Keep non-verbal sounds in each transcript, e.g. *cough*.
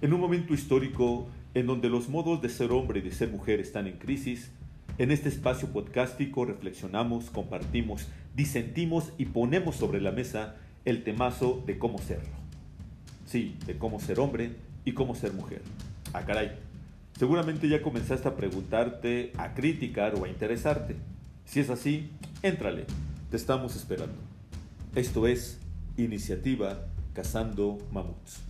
En un momento histórico en donde los modos de ser hombre y de ser mujer están en crisis, en este espacio podcástico reflexionamos, compartimos, disentimos y ponemos sobre la mesa el temazo de cómo serlo. Sí, de cómo ser hombre y cómo ser mujer. Ah, caray. Seguramente ya comenzaste a preguntarte, a criticar o a interesarte. Si es así, éntrale. Te estamos esperando. Esto es Iniciativa Cazando Mamuts.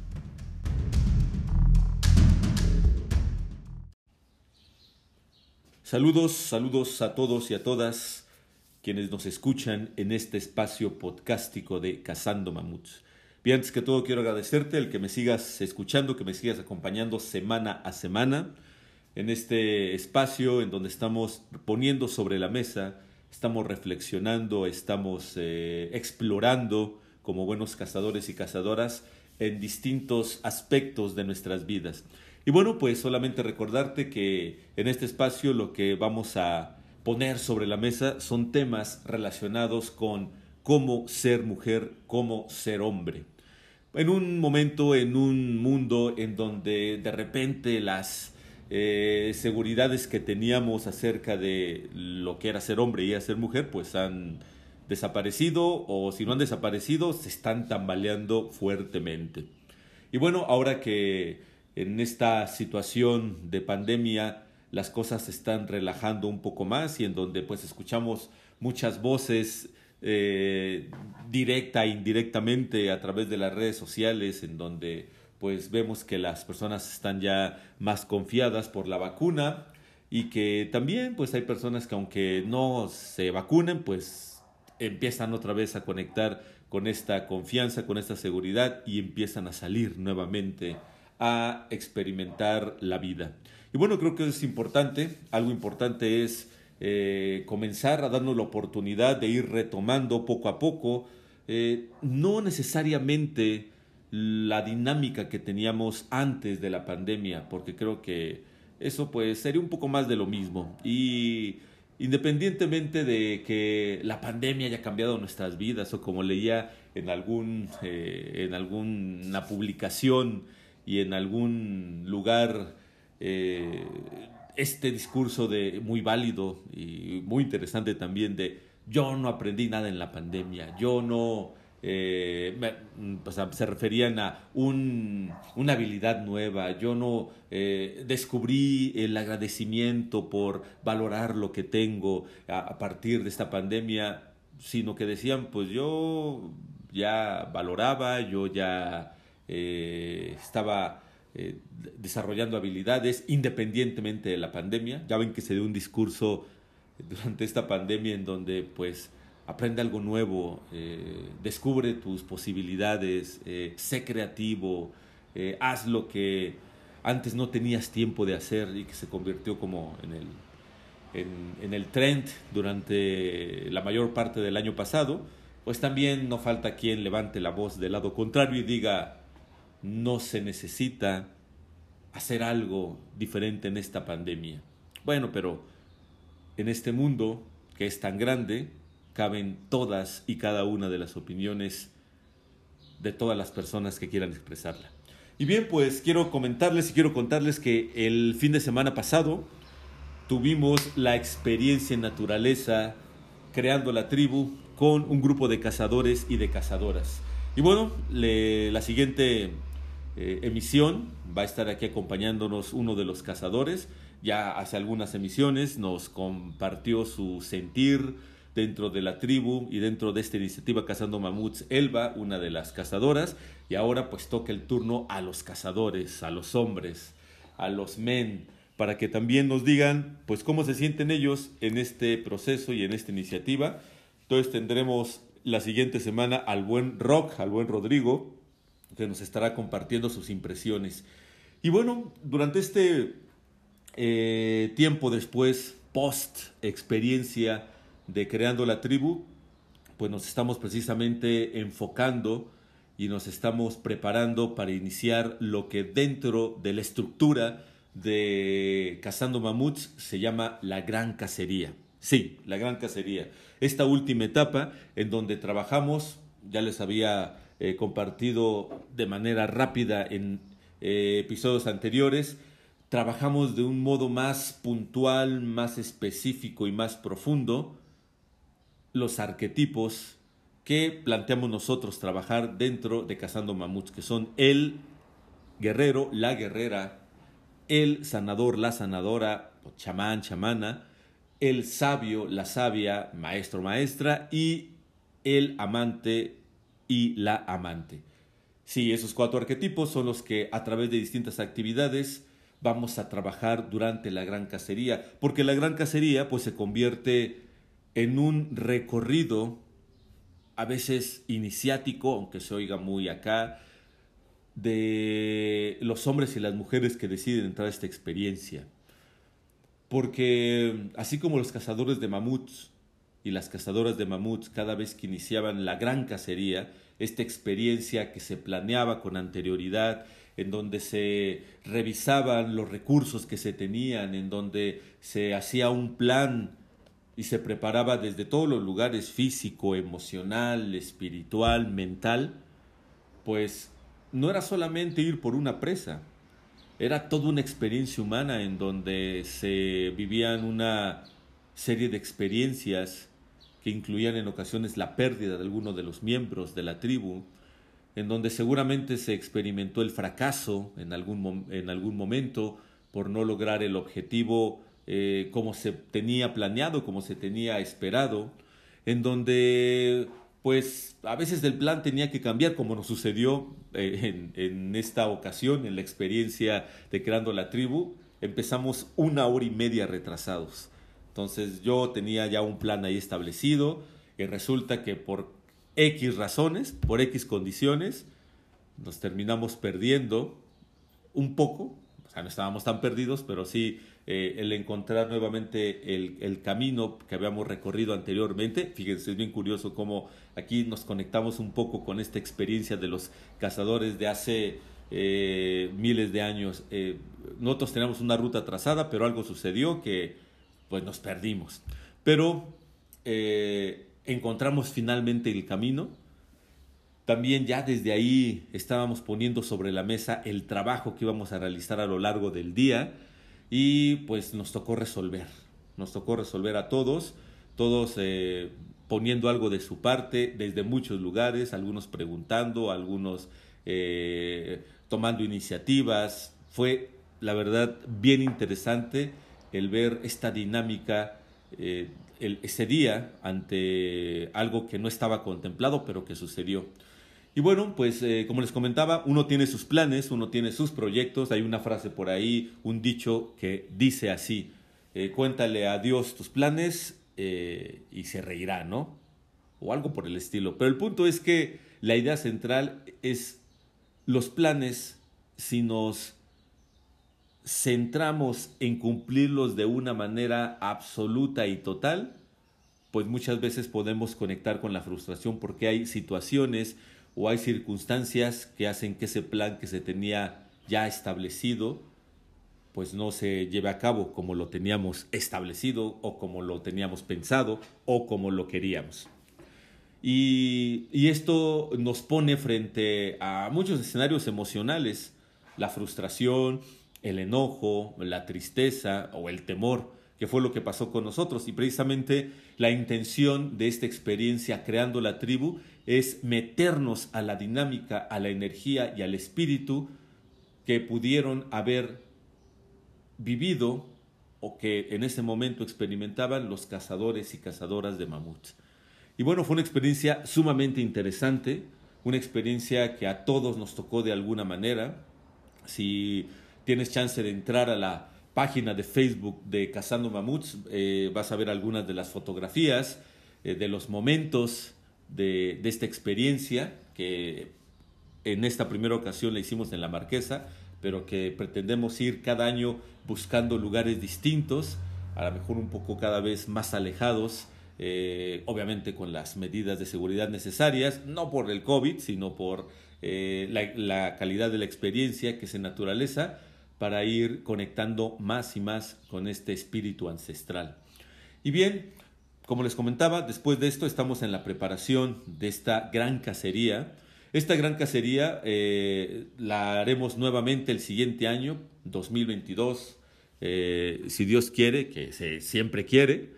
Saludos, saludos a todos y a todas quienes nos escuchan en este espacio podcástico de Cazando Mamuts. Bien, antes que todo quiero agradecerte el que me sigas escuchando, que me sigas acompañando semana a semana en este espacio en donde estamos poniendo sobre la mesa, estamos reflexionando, estamos eh, explorando como buenos cazadores y cazadoras en distintos aspectos de nuestras vidas. Y bueno, pues solamente recordarte que en este espacio lo que vamos a poner sobre la mesa son temas relacionados con cómo ser mujer, cómo ser hombre. En un momento, en un mundo en donde de repente las eh, seguridades que teníamos acerca de lo que era ser hombre y ser mujer, pues han desaparecido o si no han desaparecido, se están tambaleando fuertemente. Y bueno, ahora que en esta situación de pandemia las cosas se están relajando un poco más y en donde pues escuchamos muchas voces eh, directa e indirectamente a través de las redes sociales en donde pues vemos que las personas están ya más confiadas por la vacuna y que también pues hay personas que aunque no se vacunen pues empiezan otra vez a conectar con esta confianza, con esta seguridad y empiezan a salir nuevamente a experimentar la vida. Y bueno, creo que es importante, algo importante es eh, comenzar a darnos la oportunidad de ir retomando poco a poco, eh, no necesariamente la dinámica que teníamos antes de la pandemia, porque creo que eso pues sería un poco más de lo mismo. Y independientemente de que la pandemia haya cambiado nuestras vidas, o como leía en, algún, eh, en alguna publicación, y en algún lugar eh, este discurso de muy válido y muy interesante también de yo no aprendí nada en la pandemia, yo no eh, se referían a un, una habilidad nueva, yo no eh, descubrí el agradecimiento por valorar lo que tengo a, partir de esta pandemia, sino que decían, pues yo ya valoraba, yo ya eh, estaba eh, desarrollando habilidades independientemente de la pandemia. Ya ven que se dio un discurso durante esta pandemia en donde pues aprende algo nuevo, eh, descubre tus posibilidades, sé creativo, haz lo que antes no tenías tiempo de hacer y que se convirtió como en el, en, en el trend durante la mayor parte del año pasado, pues también no falta quien levante la voz del lado contrario y diga, no se necesita hacer algo diferente en esta pandemia. Bueno, pero en este mundo que es tan grande, caben todas y cada una de las opiniones de todas las personas que quieran expresarla. Y bien, pues quiero comentarles y quiero contarles que el fin de semana pasado tuvimos la experiencia en naturaleza creando la tribu con un grupo de cazadores y de cazadoras. Y bueno, la siguiente eh, emisión. Va a estar aquí acompañándonos uno de los cazadores. Ya hace algunas emisiones nos compartió su sentir dentro de la tribu y dentro de esta iniciativa Cazando Mamuts, Elba, una de las cazadoras. Y ahora pues toca el turno a los cazadores, a los hombres, a los men, para que también nos digan pues cómo se sienten ellos en este proceso y en esta iniciativa. Entonces tendremos la siguiente semana al buen Rock, al buen Rodrigo, que nos estará compartiendo sus impresiones. Y bueno, durante este eh, tiempo después, post experiencia de creando la tribu, pues nos estamos precisamente enfocando y nos estamos preparando para iniciar lo que dentro de la estructura de Cazando Mamuts se llama la gran cacería. Sí, la gran cacería. Esta última etapa en donde trabajamos, ya les había compartido de manera rápida en eh, episodios anteriores, trabajamos de un modo más puntual, más específico y más profundo los arquetipos que planteamos nosotros trabajar dentro de Cazando Mamuts, que son el guerrero, la guerrera, el sanador, la sanadora, chamán, chamana, el sabio, la sabia, maestro, maestra y el amante y la amante. Sí, esos cuatro arquetipos son los que a través de distintas actividades vamos a trabajar durante la gran cacería, porque la gran cacería pues se convierte en un recorrido a veces iniciático, aunque se oiga muy acá, de los hombres y las mujeres que deciden entrar a esta experiencia. Porque así como los cazadores de mamuts y las cazadoras de mamuts cada vez que iniciaban la gran cacería, esta experiencia que se planeaba con anterioridad, en donde se revisaban los recursos que se tenían, en donde se hacía un plan y se preparaba desde todos los lugares físico, emocional, espiritual, mental, pues no era solamente ir por una presa, era toda una experiencia humana en donde se vivían una serie de experiencias que incluían en ocasiones la pérdida de alguno de los miembros de la tribu, en donde seguramente se experimentó el fracaso en algún, en algún momento por no lograr el objetivo eh, como se tenía planeado, como se tenía esperado, en donde pues a veces el plan tenía que cambiar, como nos sucedió eh, en, esta ocasión, en la experiencia de creando la tribu, empezamos una hora y media retrasados. Entonces yo tenía ya un plan ahí establecido y resulta que por X razones, por X condiciones, nos terminamos perdiendo un poco, o sea, no estábamos tan perdidos, pero sí eh, el encontrar nuevamente el, camino que habíamos recorrido anteriormente. Fíjense, es bien curioso cómo aquí nos conectamos un poco con esta experiencia de los cazadores de hace eh, miles de años. Eh, nosotros teníamos una ruta trazada, pero algo sucedió que pues nos perdimos. Pero encontramos finalmente el camino. También ya desde ahí estábamos poniendo sobre la mesa el trabajo que íbamos a realizar a lo largo del día y pues nos tocó resolver, nos tocó resolver a todos, todos eh, poniendo algo de su parte desde muchos lugares, algunos preguntando, algunos eh, tomando iniciativas. Fue, la verdad, bien interesante el ver esta dinámica eh, ese día ante algo que no estaba contemplado, pero que sucedió. Y bueno, pues eh, como les comentaba, uno tiene sus planes, uno tiene sus proyectos. Hay una frase por ahí, un dicho que dice así, eh, cuéntale a Dios tus planes y se reirá, ¿no? O algo por el estilo. Pero el punto es que la idea central es los planes, si nos centramos en cumplirlos de una manera absoluta y total, pues muchas veces podemos conectar con la frustración porque hay situaciones, o hay circunstancias que hacen que ese plan que se tenía ya establecido pues no se lleve a cabo como lo teníamos establecido o como lo teníamos pensado o como lo queríamos. Y, y esto nos pone frente a muchos escenarios emocionales, la frustración, el enojo, la tristeza o el temor, que fue lo que pasó con nosotros. Y precisamente la intención de esta experiencia creando la tribu es meternos a la dinámica, a la energía y al espíritu que pudieron haber vivido o que en ese momento experimentaban los cazadores y cazadoras de mamuts. Y bueno, fue una experiencia sumamente interesante, una experiencia que a todos nos tocó de alguna manera. Si tienes chance de entrar a la página de Facebook de Cazando Mamuts, eh, vas a ver algunas de las fotografías, eh, de los momentos de, esta experiencia que en esta primera ocasión la hicimos en la Marquesa, pero que pretendemos ir cada año buscando lugares distintos, a lo mejor un poco cada vez más alejados, eh, obviamente con las medidas de seguridad necesarias, no por el COVID, sino por la, calidad de la experiencia que es en naturaleza, para ir conectando más y más con este espíritu ancestral. Y bien, como les comentaba, después de esto estamos en la preparación de esta gran cacería Esta gran cacería eh, la haremos nuevamente el siguiente año, 2022, eh, si Dios quiere, que se siempre quiere.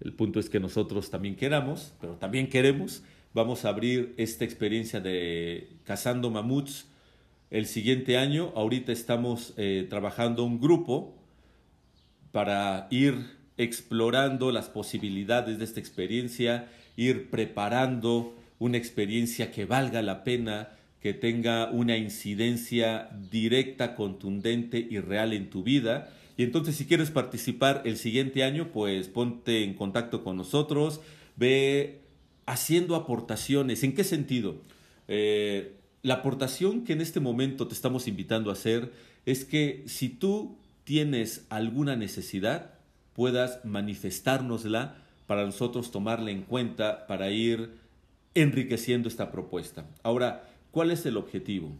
El punto es que nosotros también queramos, pero también queremos. Vamos a abrir esta experiencia de cazando mamuts el siguiente año. Ahorita estamos eh, trabajando un grupo para ir explorando las posibilidades de esta experiencia, ir preparando una experiencia que valga la pena, que tenga una incidencia directa, contundente y real en tu vida. Y entonces si quieres participar el siguiente año, pues ponte en contacto con nosotros, ve haciendo aportaciones. ¿En qué sentido? Eh, la aportación que en este momento te estamos invitando a hacer es que si tú tienes alguna necesidad, puedas manifestárnosla para nosotros tomarla en cuenta, para ir enriqueciendo esta propuesta. Ahora, ¿cuál es el objetivo?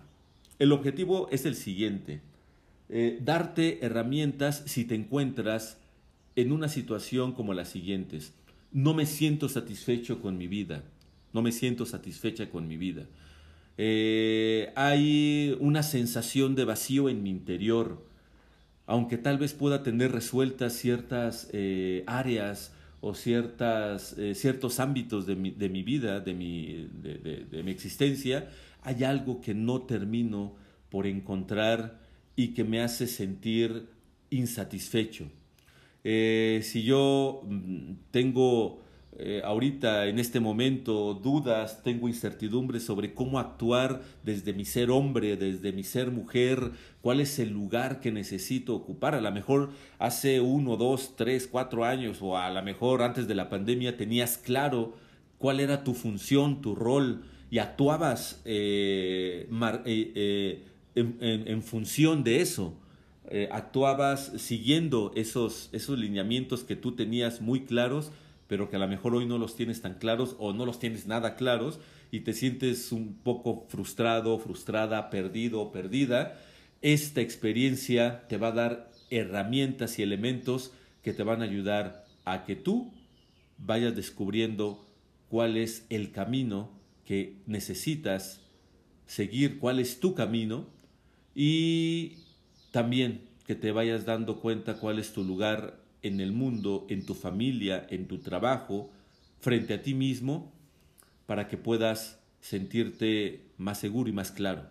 El objetivo es el siguiente, eh, darte herramientas si te encuentras en una situación como las siguientes. No me siento satisfecho con mi vida, no me siento satisfecha con mi vida. Eh, hay una sensación de vacío en mi interior, aunque tal vez pueda tener resueltas ciertas eh, áreas o ciertas, eh, ciertos ámbitos de mi, vida, de mi, de mi, existencia, hay algo que no termino por encontrar y que me hace sentir insatisfecho. si yo mm, tengo eh, ahorita, en este momento, dudas, tengo incertidumbres sobre cómo actuar desde mi ser hombre, desde mi ser mujer, cuál es el lugar que necesito ocupar. A lo mejor hace uno, dos, tres, cuatro años o a lo mejor antes de la pandemia tenías claro cuál era tu función, tu rol y actuabas eh, eh, en, función de eso. actuabas siguiendo esos, esos lineamientos que tú tenías muy claros pero que a lo mejor hoy no los tienes tan claros o no los tienes nada claros y te sientes un poco frustrado, frustrada, perdido perdida, esta experiencia te va a dar herramientas y elementos que te van a ayudar a que tú vayas descubriendo cuál es el camino que necesitas seguir, cuál es tu camino y también que te vayas dando cuenta cuál es tu lugar en el mundo, en tu familia, en tu trabajo, frente a ti mismo, para que puedas sentirte más seguro y más claro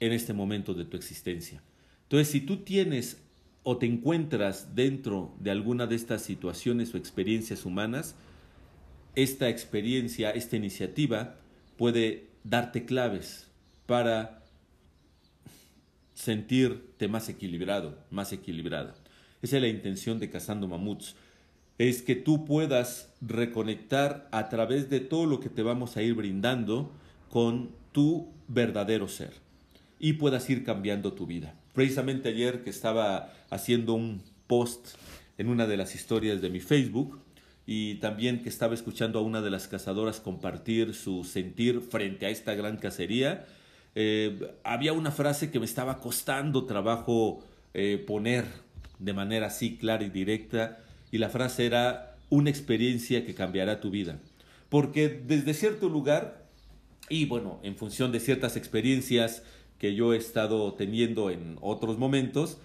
en este momento de tu existencia. Entonces, si tú tienes o te encuentras dentro de alguna de estas situaciones o experiencias humanas, esta experiencia, esta iniciativa puede darte claves para sentirte más equilibrado, más equilibrada. Esa es la intención de Cazando Mamuts. Es que tú puedas reconectar a través de todo lo que te vamos a ir brindando con tu verdadero ser y puedas ir cambiando tu vida. Precisamente ayer que estaba haciendo un post en una de las historias de mi Facebook y también que estaba escuchando a una de las cazadoras compartir su sentir frente a esta gran cacería, eh, había una frase que me estaba costando trabajo eh, poner de manera así clara y directa y la frase era una experiencia que cambiará tu vida. Porque desde cierto lugar, y bueno, en función de ciertas experiencias que yo he estado teniendo en otros momentos,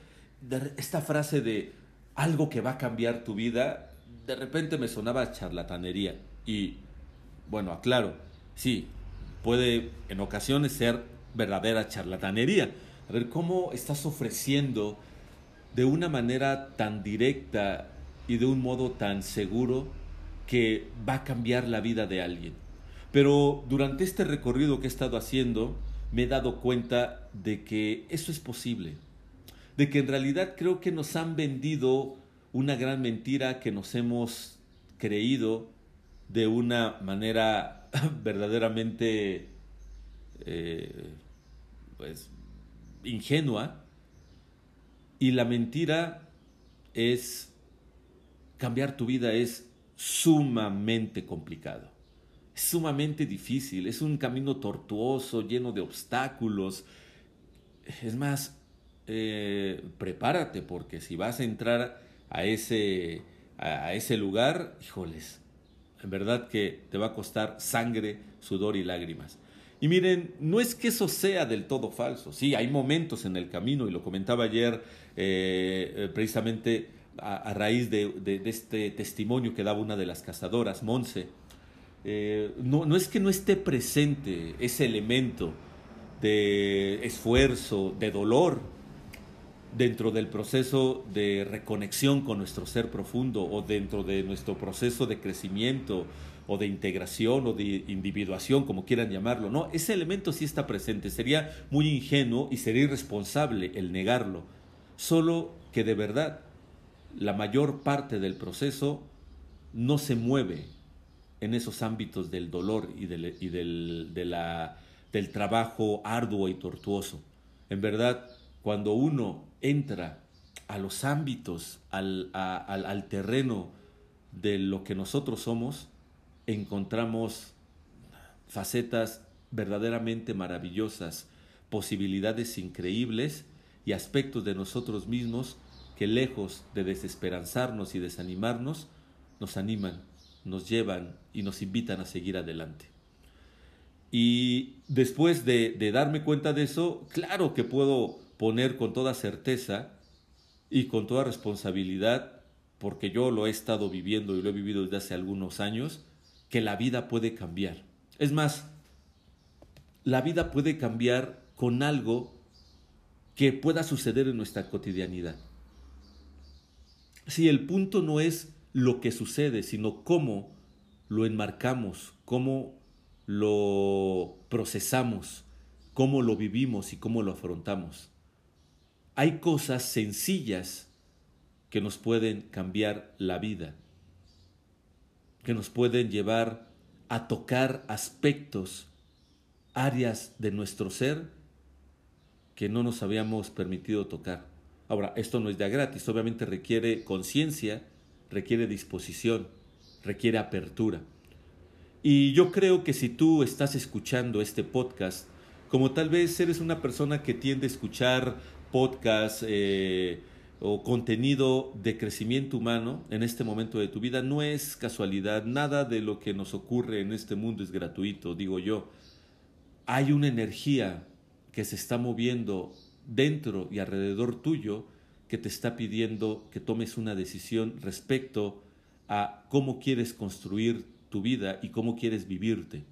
esta frase de algo que va a cambiar tu vida, de repente me sonaba charlatanería. Y bueno, aclaro, sí, puede en ocasiones ser verdadera charlatanería. A ver, ¿cómo estás ofreciendo de una manera tan directa y de un modo tan seguro que va a cambiar la vida de alguien. Pero durante este recorrido que he estado haciendo, me he dado cuenta de que eso es posible, de que en realidad creo que nos han vendido una gran mentira que nos hemos creído de una manera *laughs* verdaderamente eh, pues, ingenua y la mentira es, cambiar tu vida es sumamente complicado, es sumamente difícil, es un camino tortuoso, lleno de obstáculos. Es más, eh, prepárate porque si vas a entrar a ese, a ese lugar, híjoles, En verdad que te va a costar sangre, sudor y lágrimas. Y miren, no es que eso sea del todo falso. Sí, hay momentos en el camino, y lo comentaba ayer eh, eh, precisamente a, raíz de, este testimonio que daba una de las cazadoras, Monse. Eh, no, no es que no esté presente ese elemento de esfuerzo, de dolor, dentro del proceso de reconexión con nuestro ser profundo o dentro de nuestro proceso de crecimiento o de integración o de individuación, como quieran llamarlo. No, ese elemento sí está presente. Sería muy ingenuo y sería irresponsable el negarlo. Solo que de verdad la mayor parte del proceso no se mueve en esos ámbitos del dolor y del, y del, del trabajo arduo y tortuoso. En verdad, cuando uno entra a los ámbitos, al, al, terreno de lo que nosotros somos, encontramos facetas verdaderamente maravillosas, posibilidades increíbles y aspectos de nosotros mismos que lejos de desesperanzarnos y desanimarnos, nos animan, nos llevan y nos invitan a seguir adelante. Y después de, de darme cuenta de eso, claro que puedo poner con toda certeza y con toda responsabilidad, porque yo lo he estado viviendo y lo he vivido desde hace algunos años, que la vida puede cambiar. Es más, la vida puede cambiar con algo que pueda suceder en nuestra cotidianidad. Si el punto no es lo que sucede, sino cómo lo enmarcamos, cómo lo procesamos, cómo lo vivimos y cómo lo afrontamos hay cosas sencillas que nos pueden cambiar la vida, que nos pueden llevar a tocar aspectos, áreas de nuestro ser que no nos habíamos permitido tocar. Ahora, esto no es de gratis, obviamente requiere conciencia, requiere disposición, requiere apertura. Y yo creo que si tú estás escuchando este podcast, como tal vez eres una persona que tiende a escuchar podcast eh, o contenido de crecimiento humano en este momento de tu vida no es casualidad, nada de lo que nos ocurre en este mundo es gratuito, digo yo. Hay una energía que se está moviendo dentro y alrededor tuyo que te está pidiendo que tomes una decisión respecto a cómo quieres construir tu vida y cómo quieres vivirte.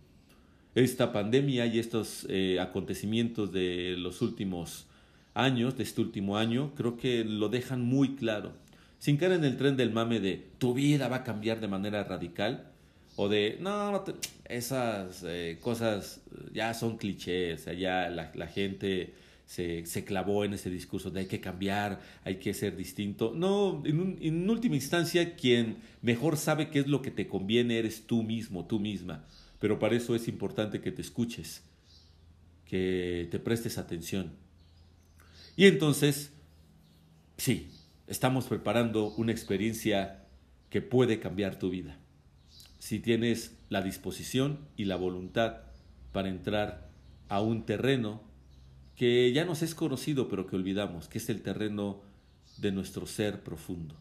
Esta pandemia y estos eh, acontecimientos de los últimos años, de este último año, creo que lo dejan muy claro. Sin caer en el tren del mame de tu vida va a cambiar de manera radical o de no, esas eh, cosas ya son clichés, ya la, la gente se, se, clavó en ese discurso de hay que cambiar, hay que ser distinto. No, en, en última instancia, quien mejor sabe qué es lo que te conviene eres tú mismo, tú misma. Pero para eso es importante que te escuches, que te prestes atención y entonces, sí, estamos preparando una experiencia que puede cambiar tu vida. Si tienes la disposición y la voluntad para entrar a un terreno que ya nos es conocido pero que olvidamos, que es el terreno de nuestro ser profundo.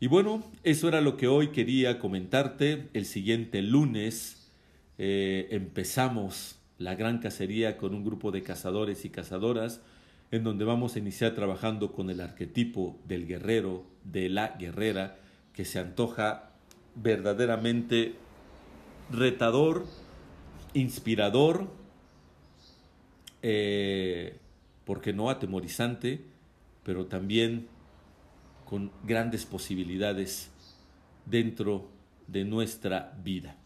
Y bueno, eso era lo que hoy quería comentarte. El siguiente lunes eh, empezamos la gran cacería con un grupo de cazadores y cazadoras en donde vamos a iniciar trabajando con el arquetipo del guerrero, de la guerrera, que se antoja verdaderamente retador, inspirador, eh, porque no atemorizante, pero también con grandes posibilidades dentro de nuestra vida.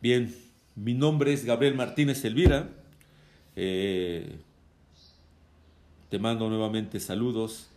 Bien, mi nombre es Gabriel Martínez Elvira. Eh, te mando nuevamente saludos,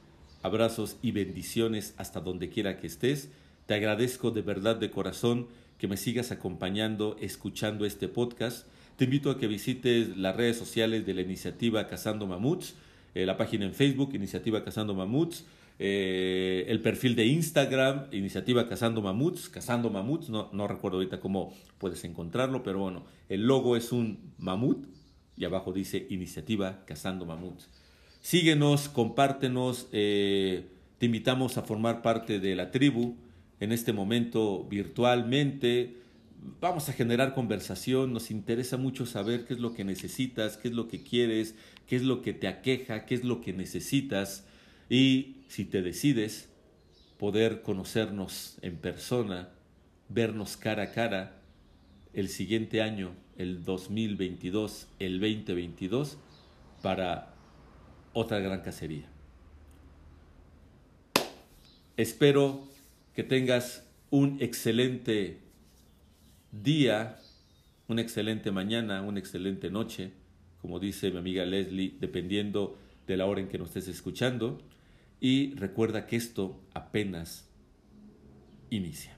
abrazos y bendiciones hasta donde quiera que estés. Te agradezco de verdad de corazón que me sigas acompañando, escuchando este podcast. Te invito a que visites las redes sociales de la iniciativa Cazando Mamuts, eh, la página en Facebook, Iniciativa Cazando Mamuts, eh, el perfil de Instagram, Iniciativa Cazando Mamuts, Cazando Mamuts, no, no recuerdo ahorita cómo puedes encontrarlo, pero bueno, el logo es un mamut y abajo dice Iniciativa Cazando Mamuts. Síguenos, compártenos, eh, te invitamos a formar parte de la tribu, en este momento virtualmente. Vamos a generar conversación, nos interesa mucho saber qué es lo que necesitas, qué es lo que quieres, qué es lo que te aqueja, qué es lo que necesitas y si te decides poder conocernos en persona, vernos cara a cara el siguiente año, el 2022, el 2022, para otra gran cacería. Espero que tengas un excelente día, una excelente mañana, una excelente noche, como dice mi amiga Leslie, dependiendo de la hora en que nos estés escuchando. Y recuerda que esto apenas inicia.